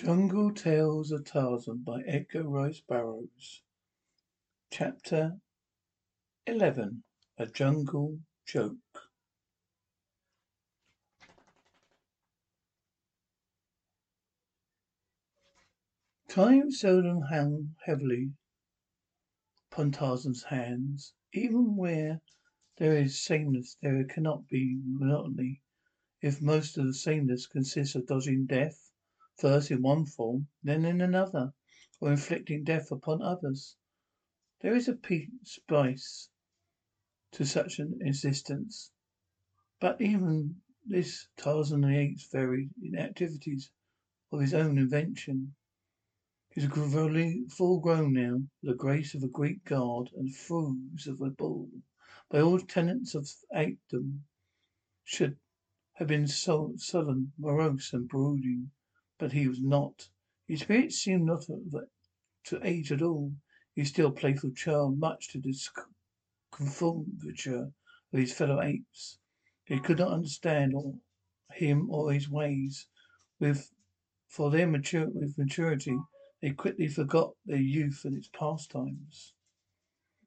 Jungle Tales of Tarzan by Edgar Rice Burroughs. Chapter 11 A Jungle Joke. Time seldom hung heavily upon Tarzan's hands. Even where there is sameness, there cannot be monotony, if most of the sameness consists of dodging death first in one form, then in another, or inflicting death upon others. There is a spice to such an existence. But even this Tarzan the Apes varied in activities of his own invention. He was full grown now, the grace of a Greek god and thews of a bull. By all tenets of apedom, should have been sullen, morose, and brooding. But he was not. His spirit seemed not to age at all. He was still a playful child, much to the discomfiture of his fellow apes. They could not understand him or his ways. With for their mature with maturity, they quickly forgot their youth and its pastimes.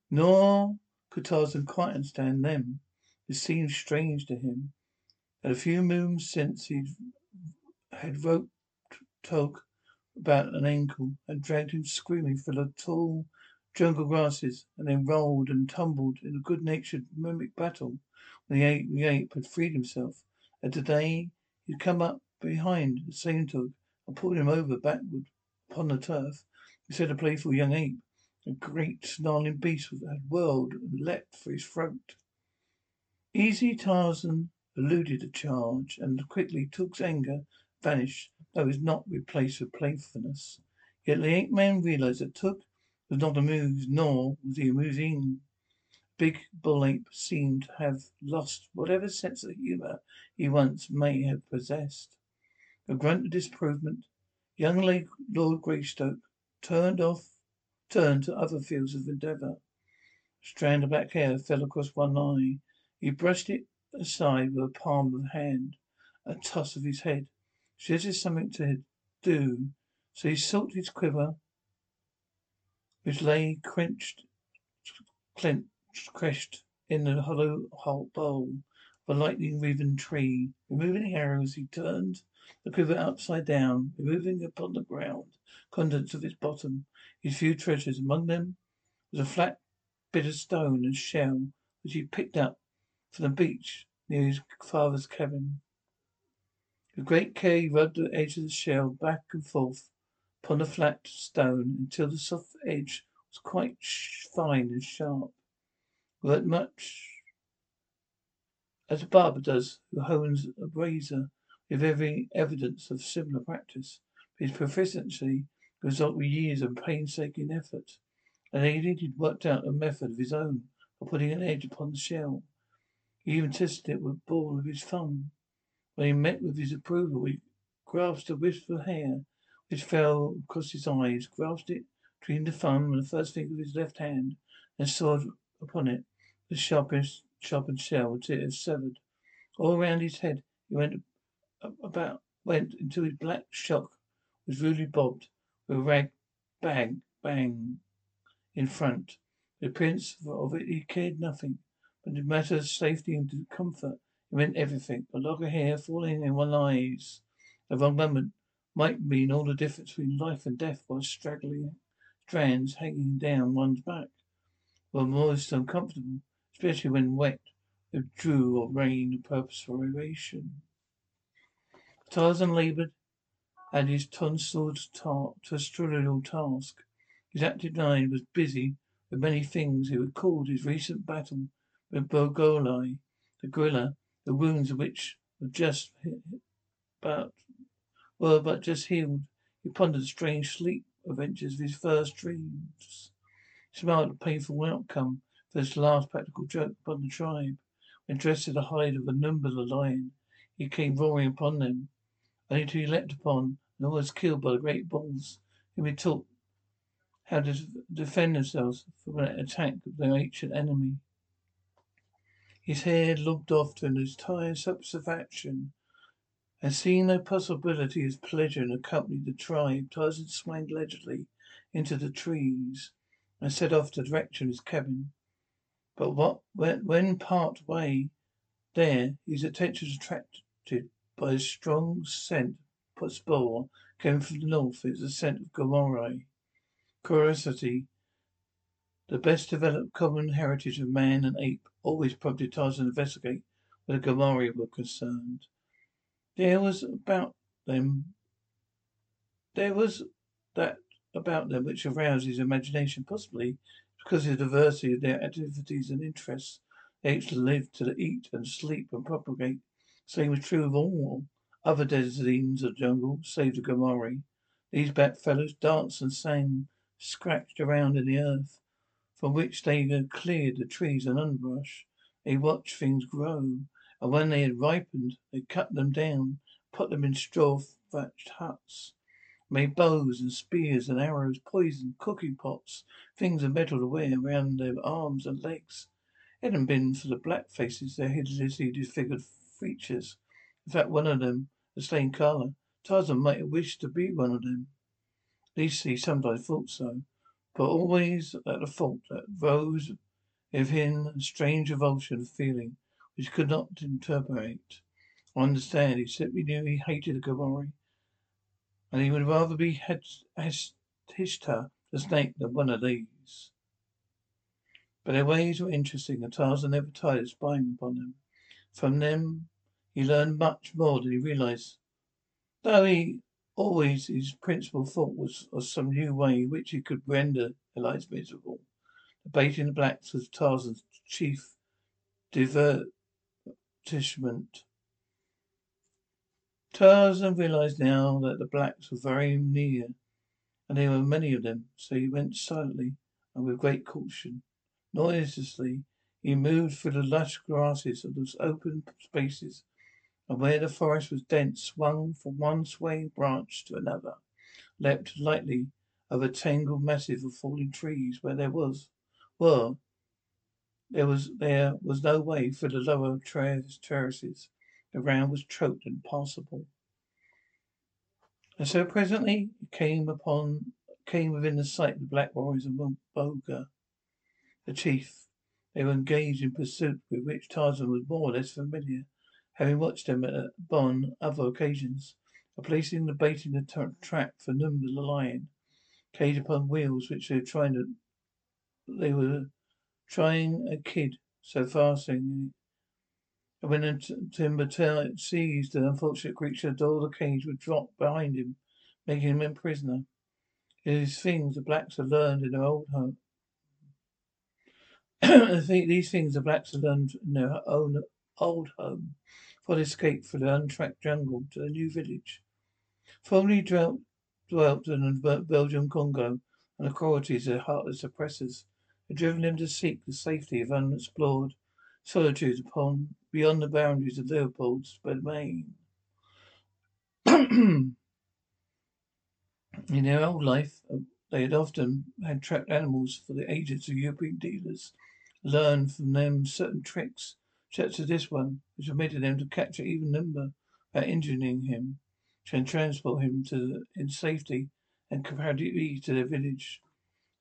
Nor could Tarzan quite understand them. It seemed strange to him that a few moons since he had roped Taug about an ankle and dragged him screaming through the tall jungle grasses, and then rolled and tumbled in a good-natured mimic battle when the ape, the ape had freed himself. And today he'd come up behind the same Taug and pulled him over backward upon the turf. He said a playful young ape, a great snarling beast had whirled and leapt for his throat. Easy Tarzan eluded the charge, and quickly Taug's anger vanished, though was not replaced with playfulness. Yet the ape man realized that Taug was not amused, nor was he amusing. Big bull ape seemed to have lost whatever sense of humor he once may have possessed. A grunt of disapproval, young Lord Greystoke turned off, turned to other fields of endeavor. A strand of black hair fell across one eye. He brushed it aside with a palm of hand. A toss of his head suggested something to do, so he sought his quiver, which lay clenched, clenched in the hollow bowl of a lightning-riven tree. Removing the arrows, he turned the quiver upside down, removing upon the ground contents of its bottom, his few treasures. Among them was a flat bit of stone and shell, which he picked up from the beach near his father's cabin. With great care he rubbed the edge of the shell back and forth upon the flat stone until the soft edge was quite fine and sharp. With much as a barber does who hones a razor with every evidence of similar practice. His proficiency resulted with years of painstaking effort. And aided, he'd worked out a method of his own for putting an edge upon the shell. He even tested it with the ball of his thumb. When he met with his approval, he grasped a wisp of hair which fell across his eyes, grasped it between the thumb and the first finger of his left hand, and sawed upon it the sharpest sharpened shell until it was severed. All around his head he went about went until his black shock was rudely bobbed with a rag bag bang in front. The appearance of it he cared nothing, but in matters of safety and comfort it meant everything. A lock of hair falling in one's eyes at one moment might mean all the difference between life and death while straggling strands hanging down one's back were most uncomfortable, especially when wet with dew or rain of purposeful aeration. Tarzan laboured at his tonsured terrestrial task. His active mind was busy with many things. He recalled his recent battle with Bogoli, the gorilla, the wounds of which were just but were but just healed. He pondered the strange sleep adventures of his first dreams. He smiled at the painful outcome for this last practical joke upon the tribe. When dressed in the hide of a Numbala lion, he came roaring upon them, only to be leapt upon and almost killed by the great bulls, whom he taught how to defend themselves from an attack of their ancient enemy. His hair lobbed off to an entire satisfaction And seeing no possibility of pleasure and accompanied the tribe, Tarzan swung leisurely into the trees and set off the direction of his cabin. But what when, part way there, his attention was attracted by a strong scent spore came from the north. It was the scent of gomorrah. Curiosity, the best developed common heritage of man and ape, always prompted Tarzan to investigate where the gomorrah were concerned. There was about them there was that about them which aroused his imagination, possibly because of the diversity of their activities and interests. They each lived to eat and sleep and propagate. Same was true of all other denizens of the jungle, save the gomorrah. These black fellows danced and sang, scratched around in the earth, from which they had cleared the trees and underbrush. They watched things grow, and when they had ripened, they cut them down, put them in straw thatched huts, made bows and spears and arrows, poison, cooking pots, things of metal to wear around their arms and legs. It hadn't been for the black faces, their hideously disfigured features. In fact, one of them had slain Kala. Tarzan might have wished to be one of them. At least he sometimes thought so. But always at the fault that rose within a strange revulsion of feeling which he could not interpret or understand. He simply knew he hated the Gomorrah, and he would rather be Hishtar, the snake, than one of these. But their ways were interesting, and Tarzan never tired of spying upon them. From them he learned much more than he realized, though he always his principal thought was of some new way which he could render lives miserable. The the blacks was Tarzan's chief divert Tishment. Tarzan realized now that the blacks were very near, and there were many of them, so he went silently and with great caution. Noiselessly, he moved through the lush grasses of those open spaces, and where the forest was dense, swung from one swaying branch to another, leapt lightly over tangled masses of fallen trees where there was were there was there was no way for the lower terraces. The ground was choked and impassable. And so presently it came upon came within the sight of the black warriors of Boga, the chief. They were engaged in pursuit with which Tarzan was more or less familiar, having watched them upon other occasions, the bait in the tra- trap for Numba the lion, caged upon wheels which they were trying to they were trying a kid so fastening and when the timber t- seized the unfortunate creature, the door of the cage would drop behind him, making him a prisoner. These things the blacks have learned in their old home. I think These things the blacks have learned in their own old home, for they escaped from the untracked jungle to a new village. Formerly dwelt, dwelt in the Belgian Congo, and the qualities of heartless oppressors had driven him to seek the safety of unexplored solitudes upon beyond the boundaries of Leopold's domain. In their old life, uh, they had often had trapped animals for the agents of European dealers, learned from them certain tricks, such as this one, which permitted them to capture even Numba by uh, injuring him, and transport him to in safety and comparatively to their village.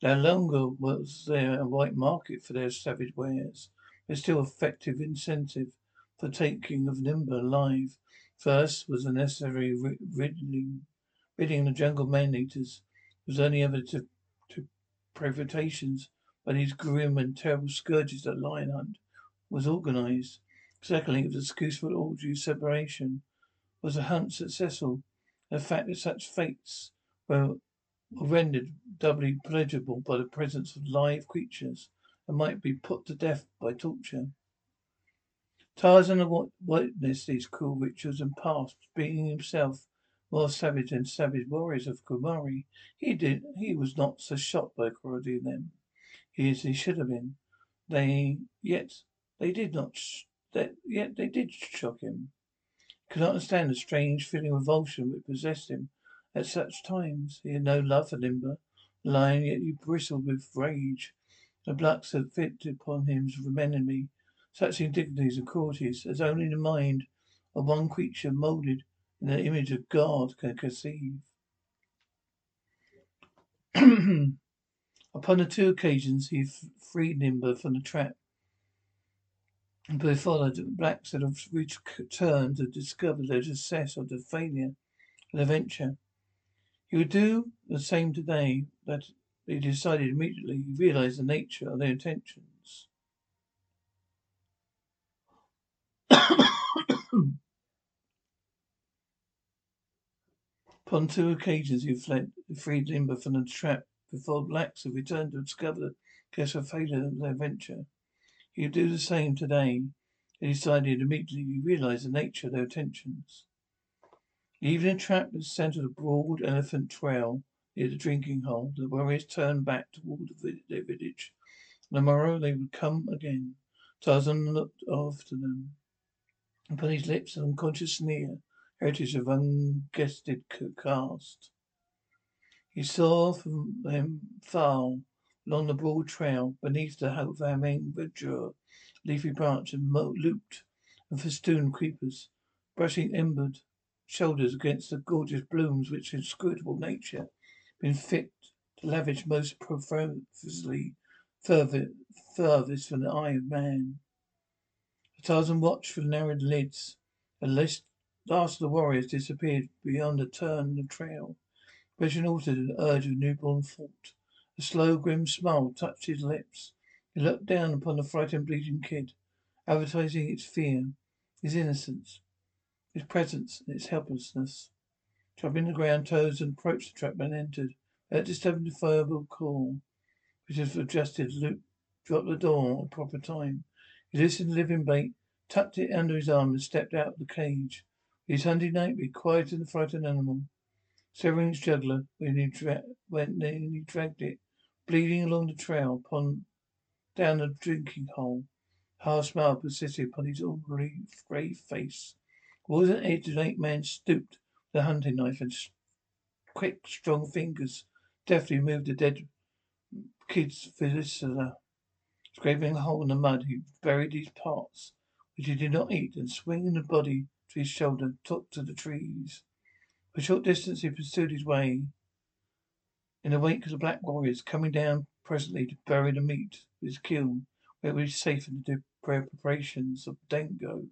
No longer was there a white market for their savage wares, but still effective incentive for taking of Numba alive. First was the necessary ridding, ridding the jungle man-eaters. Was only ever to, to privations by these grim and terrible scourges that lion hunt was organized. Secondly, it was excuse for orgy separation. Was the hunt successful? The fact that such fates were were rendered doubly pleasurable by the presence of live creatures and might be put to death by torture. Tarzan witnessed these cruel rituals and passed, being himself more savage than savage warriors of Kumari. He did he was not so shocked by the cruelty of them as he should have been. They yet they did not sh- that yet they did shock him. He could not understand the strange feeling of revulsion which possessed him at such times. He had no love for Numba, lying, yet he bristled with rage. The blacks had fitted upon him from enemy such indignities and cruelties as only the mind of one creature moulded in the image of God can conceive. Upon the two occasions he freed Nimba from the trap, but followed blacks had returned to discover their success or the failure of the venture. He would do the same today, that he decided immediately he realized the nature of their intentions. Upon two occasions he fled, freed Nimba from the trap before blacks had returned to discover the case of failure of their venture. He would do the same today. He decided immediately he realized the nature of their intentions. Leaving the trap at the center of the broad elephant trail near the drinking hole, the warriors turned back toward their village. On the morrow they would come again. Tarzan looked after them. Upon his lips an unconscious sneer, heritage of unguested caste. He saw from them far along the broad trail beneath the main verdure, leafy branch and looped and festooned creepers, brushing embered shoulders against the gorgeous blooms which inscrutable nature been fit to lavish most profusely furthest from the eye of man. The Tarzan watched from narrowed lids. The last of the warriors disappeared beyond a turn of the trail. Vision altered an urge of newborn thought. A slow, grim smile touched his lips. He looked down upon the frightened, bleeding kid, advertising its fear, his innocence, his presence, and its helplessness. Dropping the ground, toes and approached the trap and entered. The verbal call, which was adjusted, Luke dropped the door at proper time. He loosened the living bait, tucked it under his arm, and stepped out of the cage. His hunting knife, quieted the frightened animal. Severing its jugular when he, dra- when he dragged it, bleeding along the trail upon down the drinking hole. Half smile persisted upon his already grey face. Towards the edge, the ape man stooped a hunting knife and quick, strong fingers deftly moved the dead kid's viscera. Scraping a hole in the mud, he buried these parts, which he did not eat, and swinging the body to his shoulder, took to the trees. For a short distance he pursued his way in the wake of the black warriors, coming down presently to bury the meat with his kill, where it would be safe in the preparations of dango,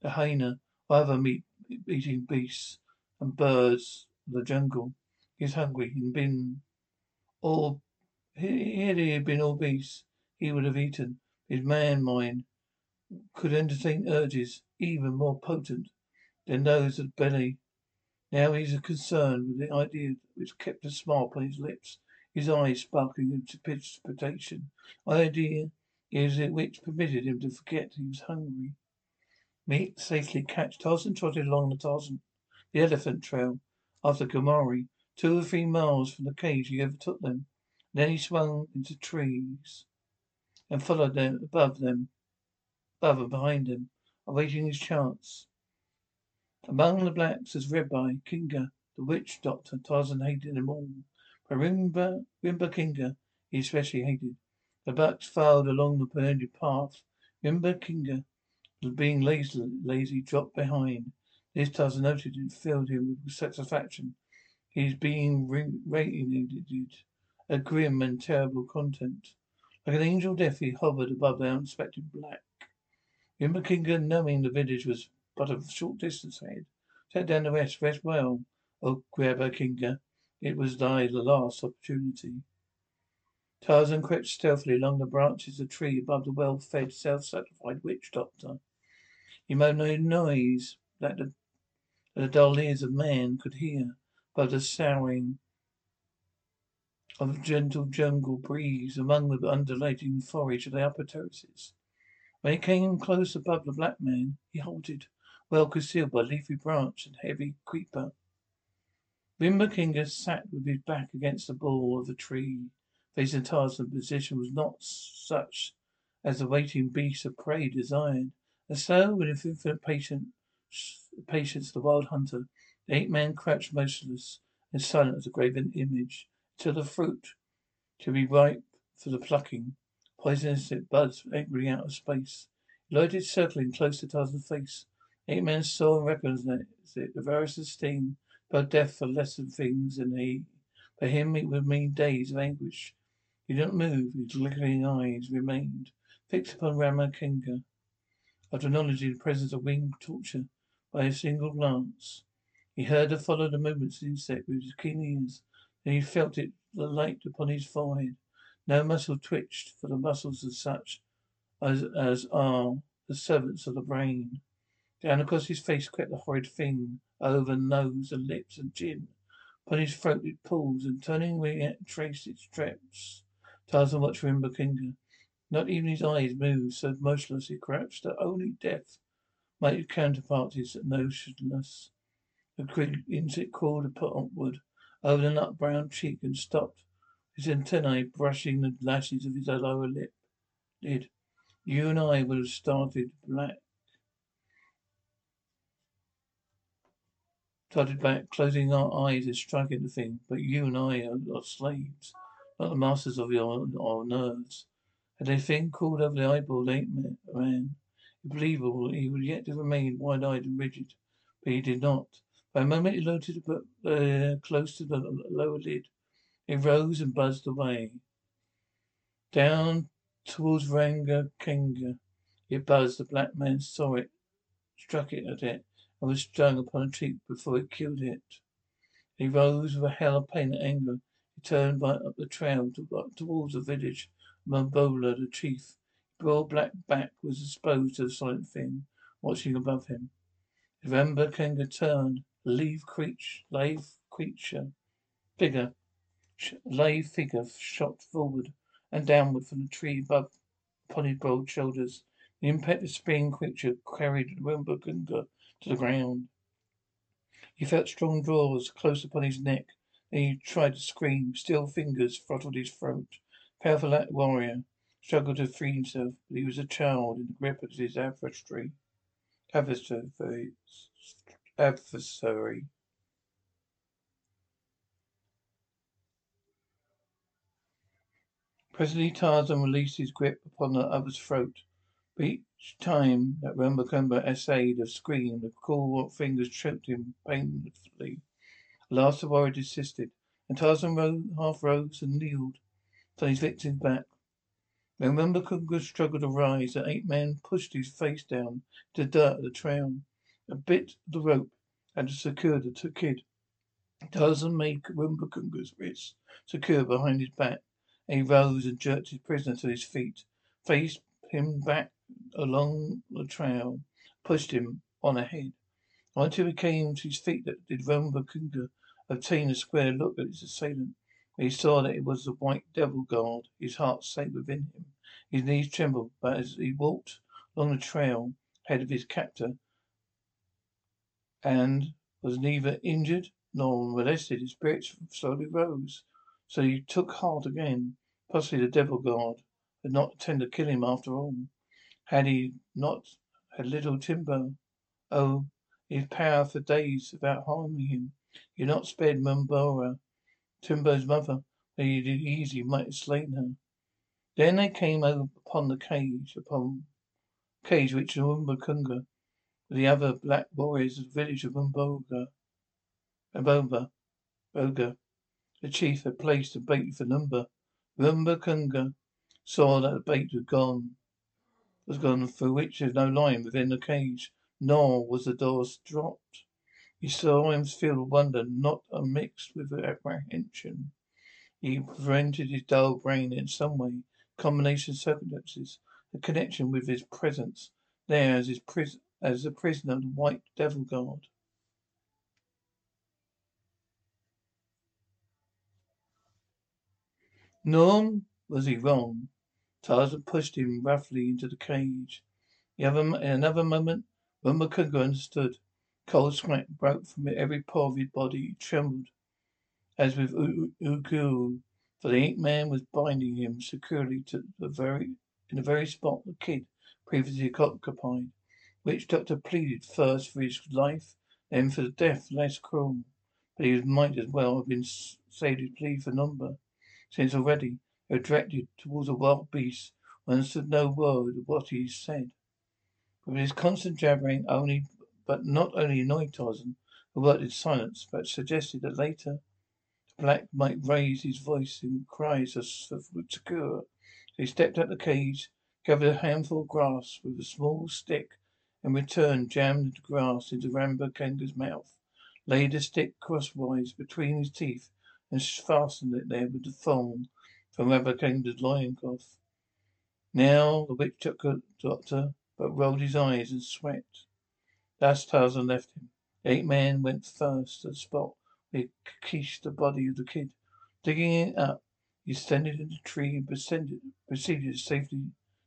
the hyena, or other meat-eating beasts and birds of the jungle. He was hungry and been all had he been beasts he would have eaten. His man mind could entertain urges even more potent than those of belly now he was concerned with the idea which kept a smile upon his lips, his eyes sparkling with precipitation. Idea is it which permitted him to forget he was hungry. Meat safely catch. Tarzan trotted along the Tarzan, the elephant trail after Gamari. Two or three miles from the cage he overtook them. Then he swung into trees and followed them above them, above and behind them, awaiting his chance. Among the blacks was Rabbi Kinga, the witch doctor. Tarzan hated them all. But Rimba, Rimba Kinga he especially hated. The bucks filed along the pioneer path. Rimba Kinga being lazy, lazy, dropped behind. This Tarzan noted and filled him with satisfaction. He is being radiated a grim and terrible content. Like an angel death he hovered above the unexpected black. Rimba Kinga, knowing the village was but a short distance ahead. Set down the rest, rest well, O Grabber Kinga. It was thy last opportunity. Tarzan crept stealthily along the branches of the tree above the well-fed, self-satisfied witch doctor. He made no noise that the, that the dull ears of man could hear, but the soughing of a gentle jungle breeze among the undulating foliage of the upper terraces. When he came close above the black man, he halted, well concealed by leafy branch and heavy creeper. Rimba Kinga sat with his back against the bole of a tree, facing Tarzan. The position was not such as the waiting beast of prey desired. And so, with infinite patience, patience the wild hunter, the ape man crouched motionless and silent as a graven image, till the fruit should be ripe for the plucking. Poisonous it buds angrily out of space. He circling close to Tarzan's face Eight men saw and recognized it. The virus of steam, but death for lesser things than he. For him it would mean days of anguish. He did not move. His glittering eyes remained fixed upon Ramakinga. After acknowledging the presence of winged torture by a single glance, he heard and followed the movements of the insect with his keen ears. Then he felt it the light upon his forehead. No muscle twitched, for the muscles are such as, as are the servants of the brain. Down across his face crept the horrid thing, over nose and lips and chin. Upon his throat it pulls, and turning away it traced its steps. Tarzan watched Rimbakinga. Not even his eyes moved, so motionless he crouched, that only death might counterpart his motionless. The insect crawled upward over the nut brown cheek and stopped, his antennae brushing the lashes of his lower lip. Lid. You and I would have started black started back, closing our eyes and striking the thing. But you and I are, are slaves, not the masters of your our nerves. Had the thing crawled over the eyeball, ain't man? Believable, he would yet have remained wide-eyed and rigid, but he did not. By a moment he floated uh, close to the lower lid. It rose and buzzed away. Down towards Ranga Kenga. It buzzed. The black man saw it, struck it at it, and was stung upon a cheek before it killed it. He rose with a hell of pain and anger. He turned up the trail to, towards the village. of Mumbola, the chief, his broad black back was exposed to the silent thing, watching above him. Remember Kenga turned, live creature, live creature, figure, live figure shot forward and downward from the tree above upon his broad shoulders. The impact of creature carried Rimbakunga to the ground. He felt strong draws close upon his neck. Then he tried to scream. Still fingers throttled his throat. Powerful warrior struggled to free himself, but he was a child in the grip of his adversary. Adversary. Adversary. Presently Tarzan released his grip upon the other's throat. But each time that Rambacamba essayed a scream, the cool fingers choked him painfully. At last the warrior desisted, and Tarzan rose, half rose and kneeled on his victim's back. When Rambacamba struggled to rise, the ape man pushed his face down to the dirt of the trail. A bit the rope had to secure the kid. Tarzan made Rumbakunga's wrists secure behind his back, and he rose and jerked his prisoner to his feet, faced him back along the trail, pushed him on ahead. Until he came to his feet did Rambacamba obtain a square look at his assailant. He saw that it was the white devil god, his heart sank within him. His knees trembled, but as he walked along the trail ahead of his captor and was neither injured nor molested, his spirits slowly rose. So he took heart again. Possibly the devil god had not intended to kill him after all. Had he not had little Timbo? Oh, his power for days without harming him. He not spared Mumbora, Timbo's mother, but he did easily might have slain her. Then they came upon the cage, upon cage which Mumbakunga with the other black warriors of the village of Mumboga, Mumboga, Boga. The chief had placed a bait for Numba. Rumbakunga saw that the bait was gone was gone, through which there was no line within the cage, nor was the door dropped. He saw him feel a wonder, not unmixed with apprehension. He prevented his dull brain in some way, combination of circumstances, a connection with his presence there as his pris- as the prisoner of the white devil god. Nor was he wrong. Tarzan pushed him roughly into the cage. The other, in another moment, Rumbakunga understood. Cold sweat broke from every pore of his body. He trembled, as with Uku, for the ape man was binding him securely to the very, in the very spot the kid previously occupied. Witch doctor pleaded first for his life, then for the death less cruel. But he might as well have been saved his plea for number, since already directed towards a wild beast and understood no word of what he said. But his constant jabbering only but not only annoyed Tarzan, who worked in silence, but suggested that later the black might raise his voice in cries of. So he stepped out the cage, gathered a handful of grass with a small stick, and returned jammed the grass into Ramba Kanga's mouth, laid the stick crosswise between his teeth, and fastened it there with the thong from Kanga's loincloth. Now the witch took a doctor but rolled his eyes and sweat. Thus Tarzan left him. The eight men went first to the spot where he cached the body of the kid. Digging it up, he ascended in the tree and proceeded, proceeded to safely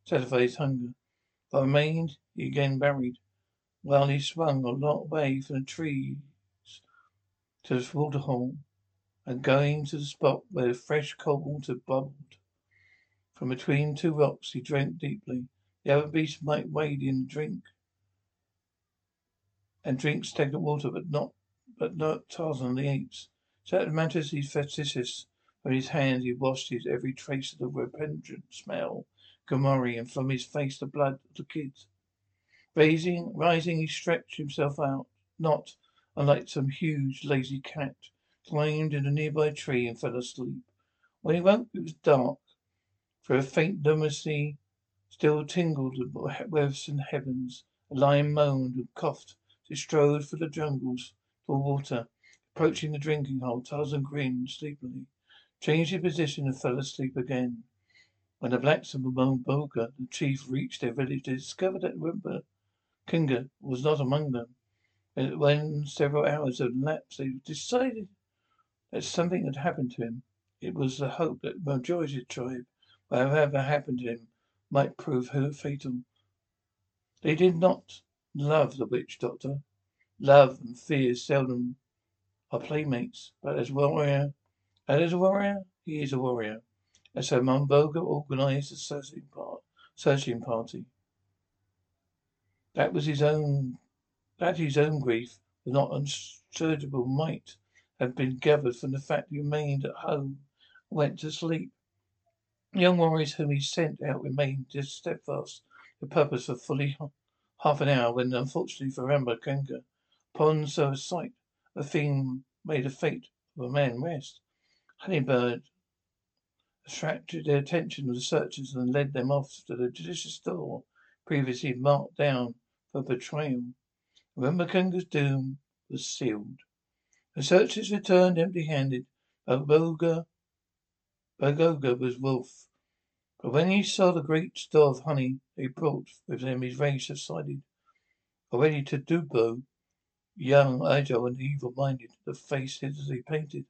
satisfy his hunger. What remained he again buried, while he swung a long way from the trees to the waterhole, and going to the spot where the fresh cold water bubbled from between two rocks, he drank deeply. The other beasts might wade in drink and drink stagnant water, but not but not Tarzan the apes. That matters he's facetious. From his hands he washed his every trace of the repentant smell, Gamori, and from his face the blood of the kids. Raising, rising, he stretched himself out, not unlike some huge, lazy cat, climbed in a nearby tree and fell asleep. When he woke, it was dark, for a faint luminosity still tingled the western heavens. A lion moaned and coughed as strode through the jungles toward water. Approaching the drinking hole, Tarzan grinned sleepily, changed his position and fell asleep again. When the blacks of Mboga, the chief, reached their village, they discovered that Ramba Kinga was not among them. And when several hours had elapsed, they decided that something had happened to him. It was the hope that majority of the tribe, whatever happened to him, might prove her fatal. They did not love the witch doctor. Love and fear seldom are playmates, but as warrior, and as a warrior, he is a warrior. And so Mumboga organized a searching part, searching party. That was his own, that his own grief was not unsearchable might have been gathered from the fact he remained at home went to sleep. The young warriors whom he sent out remained steadfast, the purpose for fully half an hour when, unfortunately for Ramba Kanga, upon so a sight, a thing made the fate of a man rest. Honeybird attracted the attention of the searchers and led them off to the delicious store previously marked down for betrayal. Ramba Kanga's doom was sealed. The searchers returned empty-handed. Boga, Bagoga was wolf. But when he saw the great store of honey they brought with them, his rage subsided. Already to Dubo, young, agile, and evil-minded, the face hideously painted,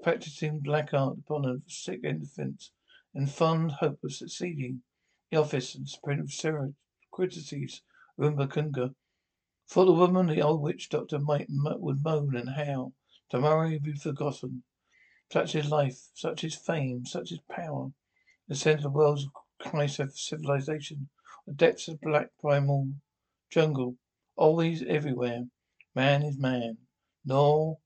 practicing black art upon a sick infant, and fond hope of succeeding the office and sprint of Sarah critices Kunga. For the woman, the old witch doctor might would moan and howl. Tomorrow he'll be forgotten. Such is life, such is fame, such is power. The center of world's crisis of civilization, the depths of black primal jungle, always everywhere. Man is man. Nor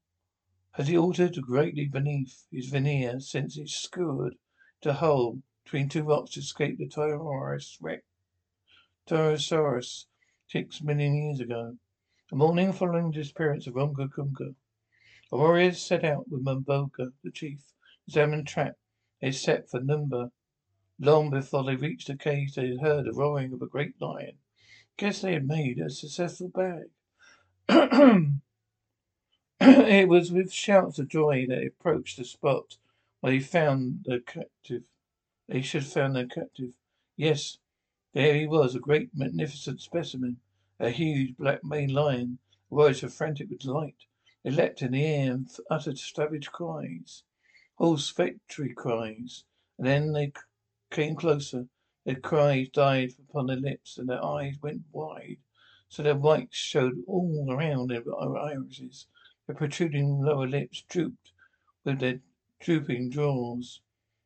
has he altered greatly beneath his veneer since he skewered to hole between two rocks to escape the Tyrannosaurus Rex. Tyrannosaurus six million years ago. The morning following the disappearance of Runga the warriors set out with Mumboga, the chief, the trap they set for Numba. Long before they reached the cave, they had heard the roaring of a great lion. Guess they had made a successful bag. it was with shouts of joy that they approached the spot where they found the captive. They should have found their captive. Yes, there he was, a great, magnificent specimen, a huge black maned lion. The warriors were frantic with delight. They leapt in the air and uttered savage cries, hoarse victory cries, and then they came closer. Their cries died upon their lips, and their eyes went wide, so their whites showed all around their irises. Their protruding lower lips drooped with their drooping jaws.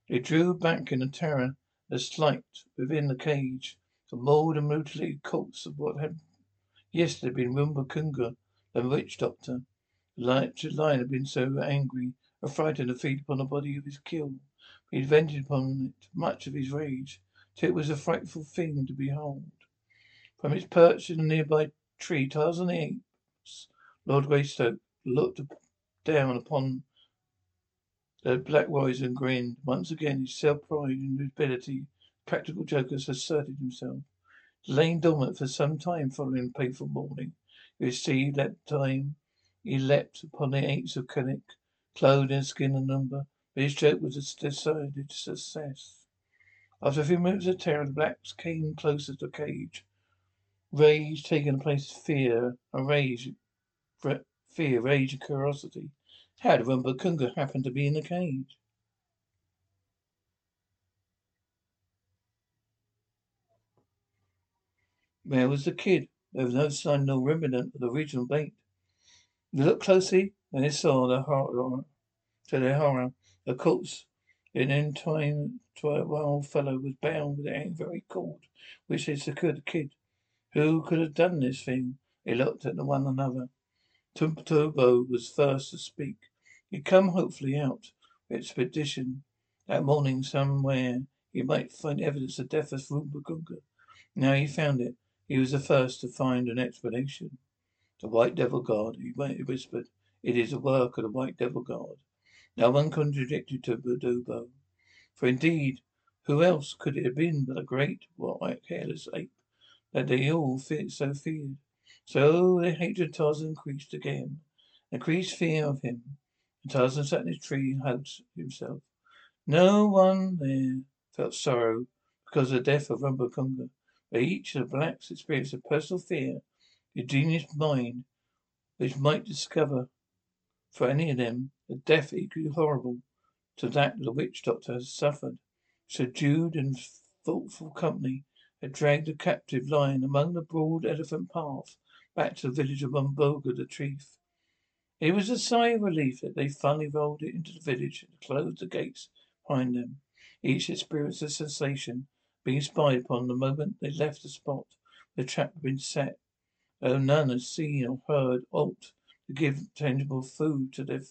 They drew back in a terror the slight within the cage, the mauled and mutilated corpse of what had yesterday been Rumba Kunga, the witch doctor. The lion had been so angry, affrighted to feed upon the body of his kill. He had vented upon it much of his rage, till it was a frightful thing to behold. From its perch in a nearby tree, Tarzan the ape blacks. Lord Greystoke looked down upon the black warriors and grinned. Once again, his self-pride and ability, practical jokers asserted himself. Lain dormant for some time following the painful morning. You see, that time he leapt upon the apes of Kennick, clothed in skin and lumber. But his joke was a decided success. After a few minutes of terror, the blacks came closer to the cage. Rage taking the place of fear, and rage, fear, rage, and curiosity. How did Rumbakunga happen to be in the cage? Where was the kid? There was no sign, no remnant of the original bait. They looked closely, and they saw the horror. To their horror, the corpse an entwined wild fellow was bound with a very cord, which had secured the kid. Who could have done this thing? They looked at one another. Tumbo was first to speak. He'd come hopefully out expedition that morning somewhere. He might find evidence of death of Rumbakunga. Now he found it. He was the first to find an explanation. The White Devil God, he whispered. It is the work of the White Devil God. No one contradicted to Budubo. For indeed, who else could it have been but a great white hairless ape that they all feared, so feared? So their hatred of Tarzan increased again, increased fear of him. And Tarzan sat in his tree and hugged himself. No one there felt sorrow because of the death of Rumbakunga. But each of the blacks experienced a personal fear, the genius mind, which might discover for any of them a death equally horrible to that the witch doctor has suffered. Subdued and thoughtful company had dragged the captive lion among the broad elephant path back to the village of Mumboga the chief. It was a sigh of relief that they finally rolled it into the village and closed the gates behind them. Each experienced a sensation being spied upon the moment they left the spot the trap had been set, though none had seen or heard aught to give tangible food to their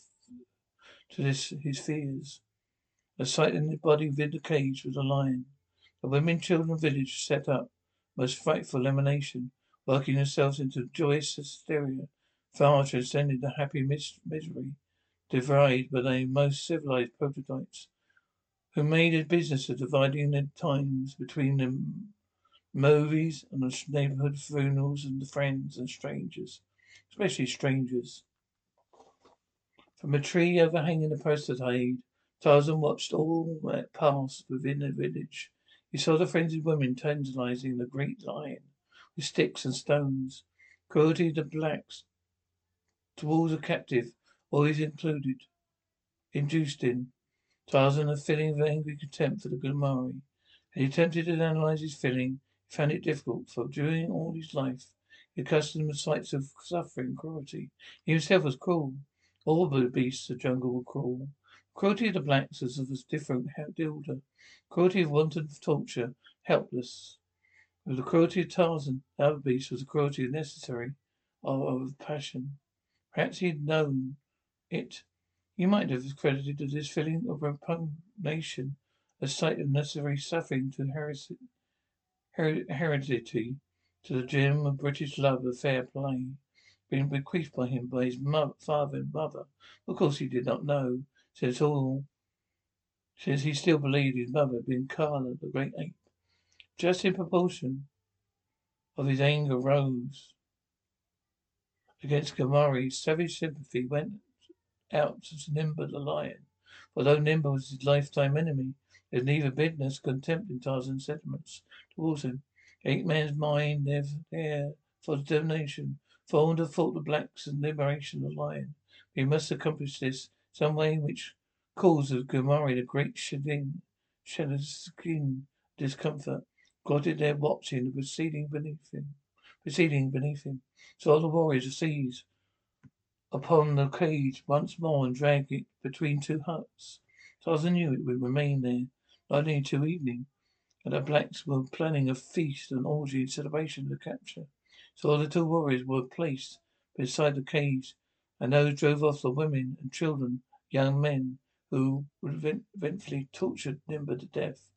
to this his fears. In the body within the cage was a lion. The women, children, village set up most frightful emanation, working themselves into joyous hysteria, far transcending the happy mis- misery divided by the most civilized prototypes who made a business of dividing their times between the movies and the neighborhood funerals and the friends and strangers, especially strangers. From a tree overhanging the palisade, Tarzan watched all that passed within the village. He saw the frenzied women tantalizing the great lion with sticks and stones. Cruelty the blacks towards a captive always included, induced in Tarzan a feeling of angry contempt for the Gomari. Had he attempted to analyze his feeling, found it difficult, for during all his life he accustomed to sights of suffering and cruelty. He himself was cruel. All the beasts of the jungle were cruel. Cruelty of the blacks was of a different order. Cruelty of wanton torture, helpless. With the cruelty of Tarzan, the other beast was the cruelty necessary of, of passion. Perhaps he had known it He might have credited this feeling of repugnation a sight of necessary suffering to heredity, to the gem of British love of fair play, being bequeathed by him by his mother, father and mother. Of course he did not know, since all, since he still believed his mother had been Kala, the great ape. Just in proportion of his anger rose against Gomari, savage sympathy went out to Nimba the lion. Although Nimble was his lifetime enemy, there was neither bitterness contempt in Tarzan's sentiments towards him. Eight man's mind there for determination, formed have fought the blacks and liberation of lion. We must accomplish this some way in which caused of Gomari the great shedding, shed skin discomfort, glotted there watching the proceeding beneath him, proceeding beneath him. So all the warriors seized upon the cage once more and dragged it between two huts. Tarzan knew it would remain there not only till evening, and the blacks were planning a feast and orgy in celebration of the capture. So the two warriors were placed beside the cage, and those drove off the women and children, young men, who would eventually torture Nimba to death.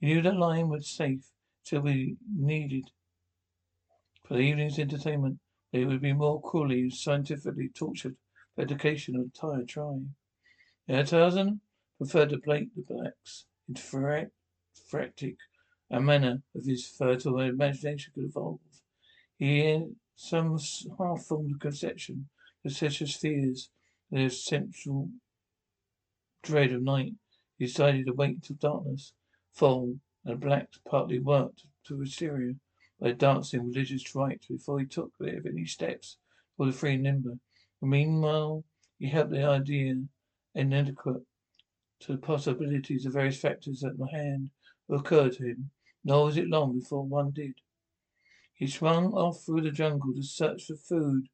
He knew the lion was safe till we needed for the evening's entertainment. They would be more cruelly, scientifically tortured for education of the entire tribe. Yeah, Tarzan preferred to blake the blacks in phreatic a manner of his fertile imagination could evolve. He had some half-formed conception of such as fears, their central dread of night. He decided to wait till darkness fall and blacks partly worked to hysteria by dancing religious rites before he took any steps toward the free Nimba. Meanwhile, he helped the idea inadequate to the possibilities of various factors at hand occur to him, nor was it long before one did. He swung off through the jungle to search for food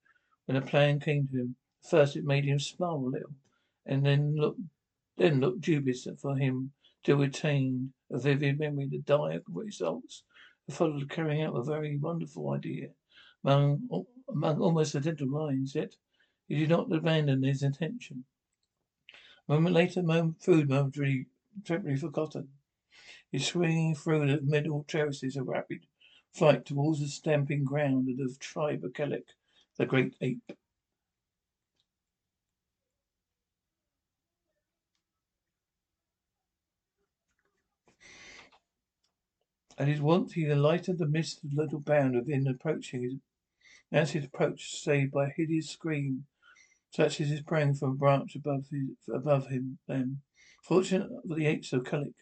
when a plan came to him. First it made him smile a little, and then look then looked dubious for him to retain a vivid memory of the dire results followed carrying out a very wonderful idea among, among almost identical lines, yet he did not abandon his intention. A moment later, food momentarily, temporarily forgotten. He's swinging through the middle terraces of rapid flight towards the stamping ground of the tribe of the great ape. At his wont, he alighted the mist of little band within approaching his as his approach saved by a hideous scream, such as is sprang from a branch above his, above him them. Fortunate for the apes of Kerchak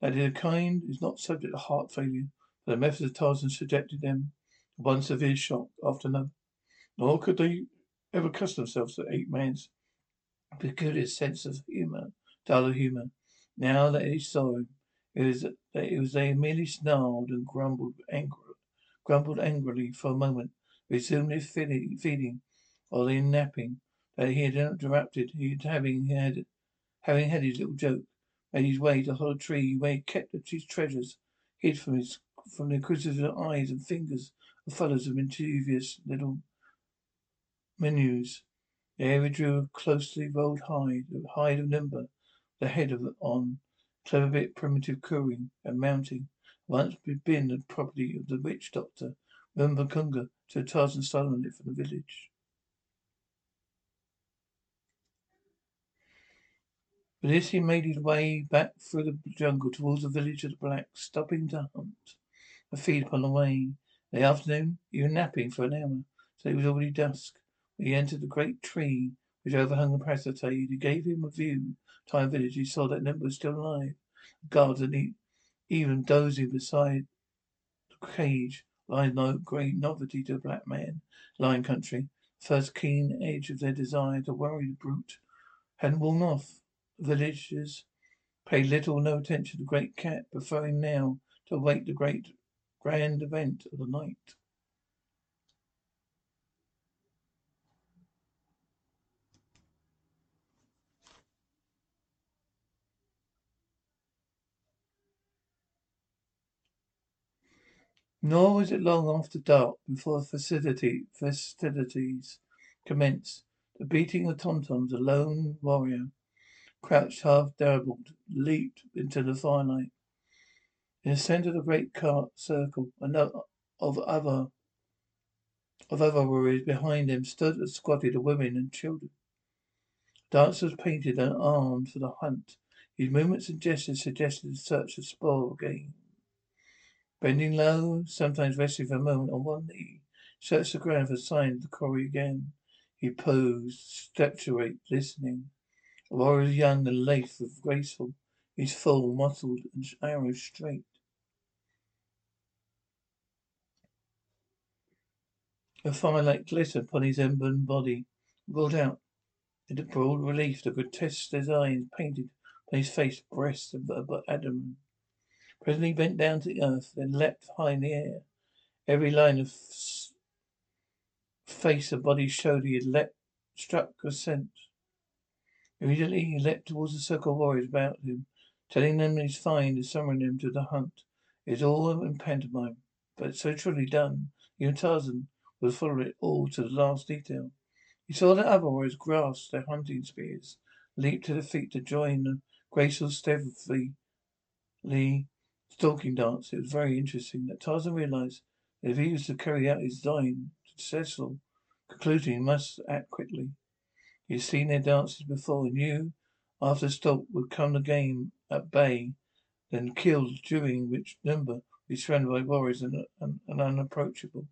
that their kind is not subject to heart failure, for the methods of Tarzan subjected them to one severe shock after another. Nor could they ever accustom themselves to ape man's peculiar sense of humour, dull humour. Now that they saw him, it was it was they merely snarled and grumbled angrily, grumbled angrily for a moment, resumed their feeding, or their napping that he had interrupted. He had having had having had his little joke made his way to a hollow tree where he kept his treasures hid from his from the inquisitive eyes and fingers of fellows of mischievous little Manus. There he drew a closely rolled hide, a hide of Nimba, the head of on, clever bit primitive cooing and mounting. Once been the property of the witch doctor, Kunga, to Tarzan stolen it from the village. With this he made his way back through the jungle towards the village of the blacks, stopping to hunt and feed upon the way. In the afternoon, he was napping for an hour, so it was already dusk. When he entered the great tree which overhung the palisade, it gave him a view the village. He saw that Nimba was still alive. The guards and even dozing beside the cage. Lion no great novelty to the black man. Lion country. First keen edge of their desire to worry the brute hadn't worn off villagers paid little or no attention to the great cat, preferring now to await the great grand event of the night. Nor was it long after dark before the festivities commenced. The beating of tom-toms, a lone warrior crouched half doubled, leaped into the firelight. In the centre of the great cart circle, of other of other warriors behind them stood and squatted the women and children. Dancers painted and armed for the hunt. His movements and gestures suggested a search for spoil game. Bending low, sometimes resting for a moment on one knee, searched the ground for signs of the quarry again. He posed, statuate, listening. Warrior young and lithe and graceful, his full, muscled, and arrow straight. The firelight glittered upon his ebon body, brought out into broad relief the grotesque designs painted upon his face, breast, and abdomen. Presently bent down to the earth, then leapt high in the air. Every line of face and body showed he had leapt, struck a scent. Immediately he leapt towards the circle of warriors about him, telling them his find and summoning them to the hunt. It was all in pantomime, but so truly done, even Tarzan would follow it all to the last detail. He saw that other warriors grasp their hunting spears, leap to their feet to join the graceful, stealthy stalking dance. It was very interesting that Tarzan realized that if he was to carry out his design successful, Concluding, he must act quickly. He had seen their dances before and knew after Stalk would come the game at bay, then killed, during which Nimba be surrounded by warriors and, and, and unapproachable.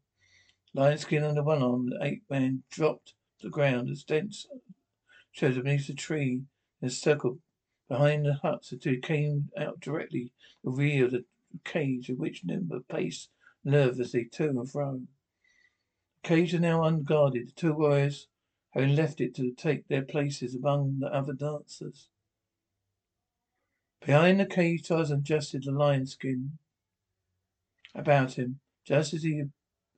Lion skin under one arm, the ape man dropped to the ground as dense shadows beneath the tree and circled behind the huts. The two came out directly the rear of the cage, of which Nimba paced nervously to and fro. The cage is now unguarded. The two warriors having left it to take their places among the other dancers. Behind the cage, Tarzan adjusted the lion skin about him, just as he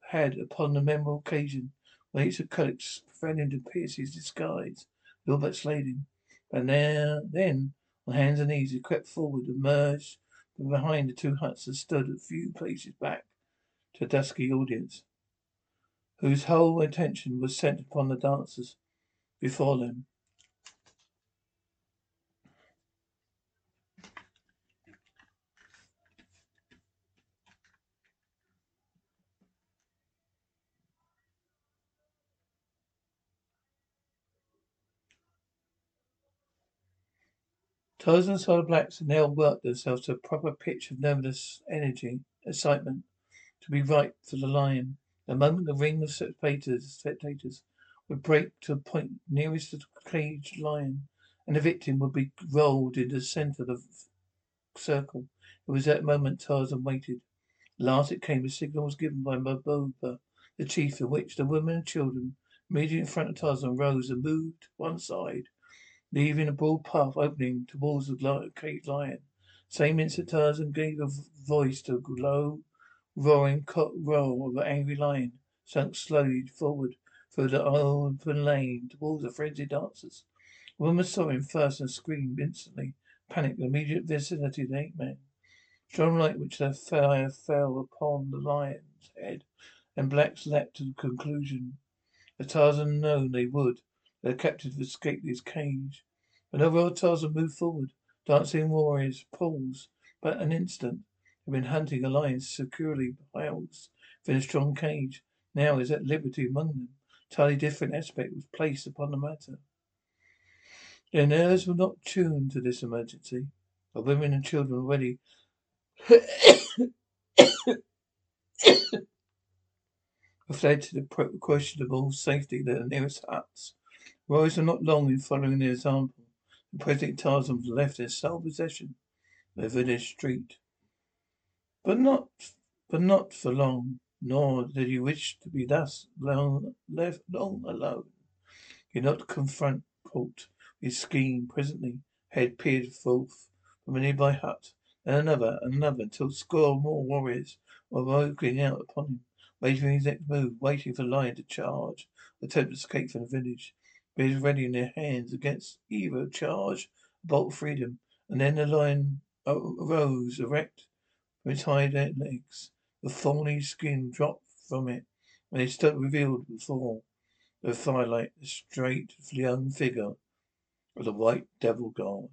had upon the memorable occasion when each of Cullix prevented to pierce his disguise, but slayed him. But now, then, on hands and knees, he crept forward, emerged from behind the two huts and stood a few paces back to a dusky audience, whose whole attention was centered upon the dancers before them. The blacks and they all worked themselves to a proper pitch of nervous energy, excitement, to be ripe for the lion. The moment the ring of spectators, spectators would break to a point nearest the caged lion, and the victim would be rolled into the centre of the circle. It was that moment Tarzan waited. At last it came. A signal was given by Mbonga, the chief, in which the women and children immediately in front of Tarzan rose and moved one side leaving a broad path opening towards the caged lion. Same instant Tarzan gave a voice to a low, roaring roar of an angry lion, sunk slowly forward through the open lane towards the frenzied dancers. A woman saw him first and screamed instantly, panicked in the immediate vicinity of the ape man. Strong light which their fire fell upon the lion's head, and blacks leapt to the conclusion. As Tarzan known they would, their captive escaped his cage. When overall Tarzan moved forward, dancing warriors paused but an instant. Had been hunting a lion securely housed within a strong cage. Now is at liberty among them. Entirely different aspect was placed upon the matter. Their nerves were not tuned to this emergency. The women and children already fled to the questionable safety of the nearest huts. Warriors were not long in following the example. The President Tarzan left in sole possession of the village street. But not but not for long, nor did he wish to be thus long left long alone. He did not confront Colt his scheme. Presently head peered forth from a nearby hut, then another, and another, till a score more warriors were looking out upon him, waiting for his next move, waiting for lion to charge, attempt to escape from the village spears ready in their hands against either charge, bolt of freedom, and then the lion uh, arose erect from its hind legs. The thorny skin dropped from it, and it stood revealed before the firelight the straight young figure of the white devil god.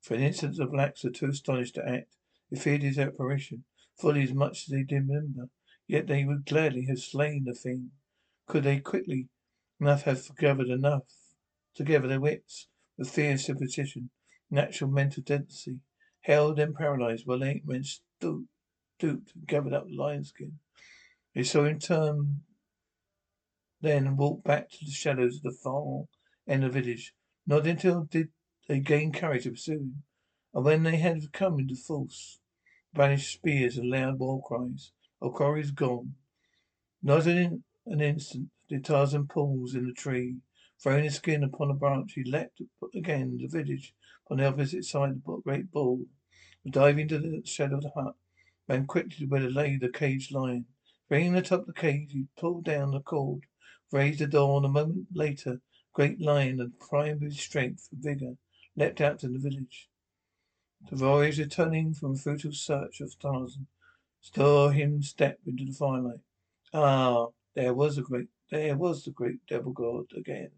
For an instant the blacks were too astonished to act. They feared his apparition fully as much as they did remember. Yet they would gladly have slain the thing. Could they quickly enough have gathered enough together their wits with and superstition, natural mental tendency, held and paralyzed while eight men stooped, stooped and gathered up the lion skin. They saw him turn then walk back to the shadows of the far end of the village. Not until did they gain courage pursue him. And when they had come into force, vanished spears and loud war cries. Okari is gone. Not an, an instant Tarzan pause in the tree. Throwing his skin upon a branch, he leapt again the village on the opposite side of the great bull. Diving into the shadow of the hut, ran quickly to where lay the caged lion. Bringing top of the cage, he pulled down the cord, raised the door, and a moment later, great lion, and prime with strength and vigor, leapt out to the village. The warriors returning from a futile search of Tarzan saw him step into the firelight. Ah, there was a great, there was the great devil god again.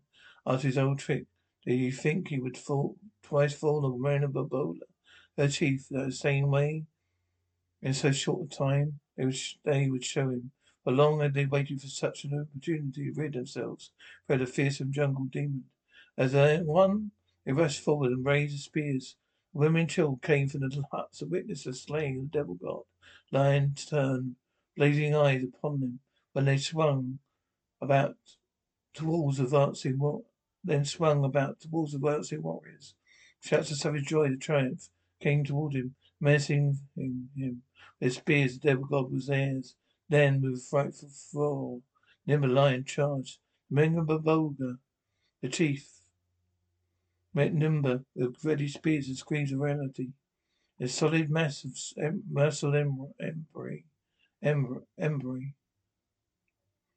After his old trick, did he think he would fall twice fall on Marina Babola, her chief, the same way? In so short a time, they would, they would show him. For long had they waited for such an opportunity to rid themselves of the fearsome jungle demon. As they one, they rushed forward and raised the spears. Women and children came from the little huts to witness the slaying of the devil god. Lion turned blazing eyes upon them when they swung about towards advancing then swung about towards the advancing warriors. Shouts of savage joy and triumph came toward him, menacing him. Their spears, the devil god was theirs. Then, with a frightful roar, Nimble Lion charged. Mbonga, the chief, met Nimba with ready spears and screams of reality. A solid mass of em- muscle embry, embry.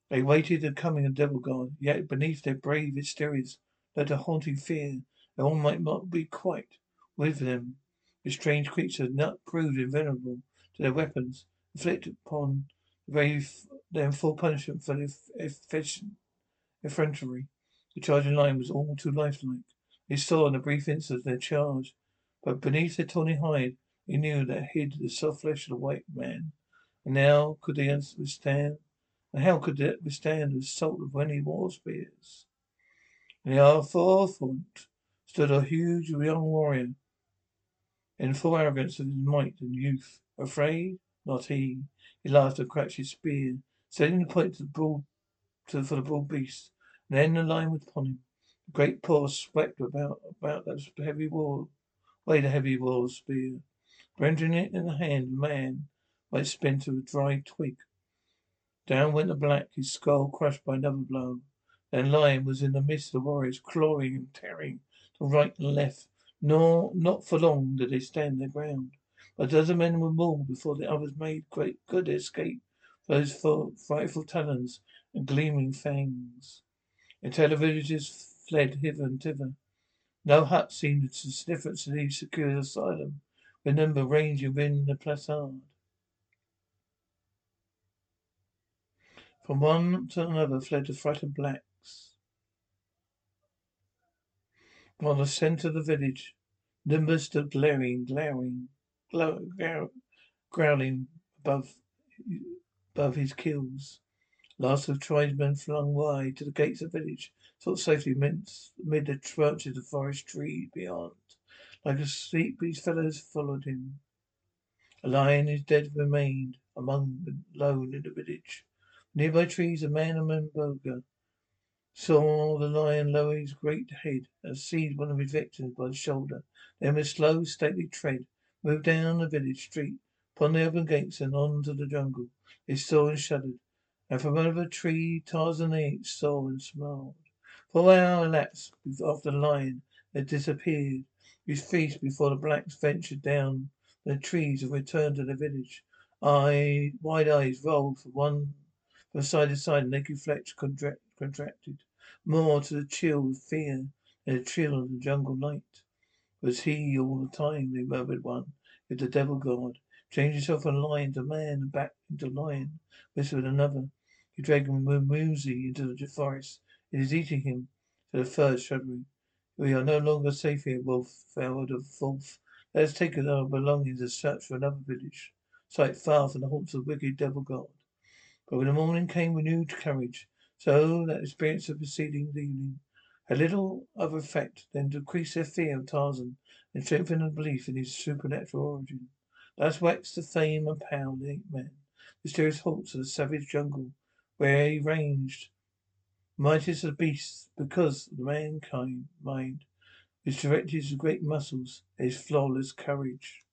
They waited the coming of Devil God, yet beneath their brave exteriors lurked a haunting fear that all might not be quite with them. The strange creature had not proved invulnerable to their weapons, inflicted upon the very then full punishment for their effrontery. The charging lion was all too lifelike. They saw in a brief instant their charge, but beneath their tawny hide they knew that hid the soft flesh of the white man. And now could they withstand? And how could they withstand the assault of any war spears? In the forefront stood a huge young warrior in full arrogance of his might and youth. Afraid? Not he. He laughed and cracked his spear, setting the point to the broad, to, for the broad beast. And then the lion was upon him. The great paw swept about about that heavy wall, weighed a heavy war spear, rendering it in the hand of man like spent of a dry twig. Down went the black, his skull crushed by another blow. Then lion was in the midst of the warriors, clawing and tearing to right and left. Nor not for long did they stand their ground. A dozen men were mauled before the others made great good escape those frightful talons and gleaming fangs. Entire villages fled hither and thither. No hut seemed to leave secure asylum. Remember ranging within the placard. From one to another fled the frightened blacks. While the centre of the village, Nimbus stood glaring, glaring growling above above his kills. Last of tribesmen flung wide to the gates of the village, sought safety amid the branches of forest trees beyond. Like a sleep, these fellows followed him. A lion his dead remained among the lone in the village. Nearby trees, a man and burger saw the lion lower his great head and seize one of his victims by the shoulder. Then with slow, stately tread, moved down the village street, upon the open gates and on to the jungle. They saw and shuddered. And from over a tree Tarzan each saw and smiled. For an hour elapsed after the lion had disappeared. His feast before the blacks ventured down the trees and returned to the village. Eye, wide eyes rolled from one from side to side, naked flesh contract, contracted. More to the chill of fear than the chill of the jungle night. Was he all the time, they murmured one, with the devil god. Change yourself from lion to man and back into lion, whispered another. He dragged Mumuzi into the forest. It is eating him, said a third, shuddering. We are no longer safe here, Wolf, farewell the wolf. Let us take our belongings and search for another village, sight far from the haunts of the wicked devil god. But when the morning came renewed courage, so that experience of preceding evening had little other effect than to increase their fear of Tarzan and strengthen their belief in his supernatural origin. Thus waxed the fame and power of the ape man, mysterious haunts of the savage jungle, where he ranged, mightiest of beasts, because of the mankind mind, which directed his great muscles, his flawless courage.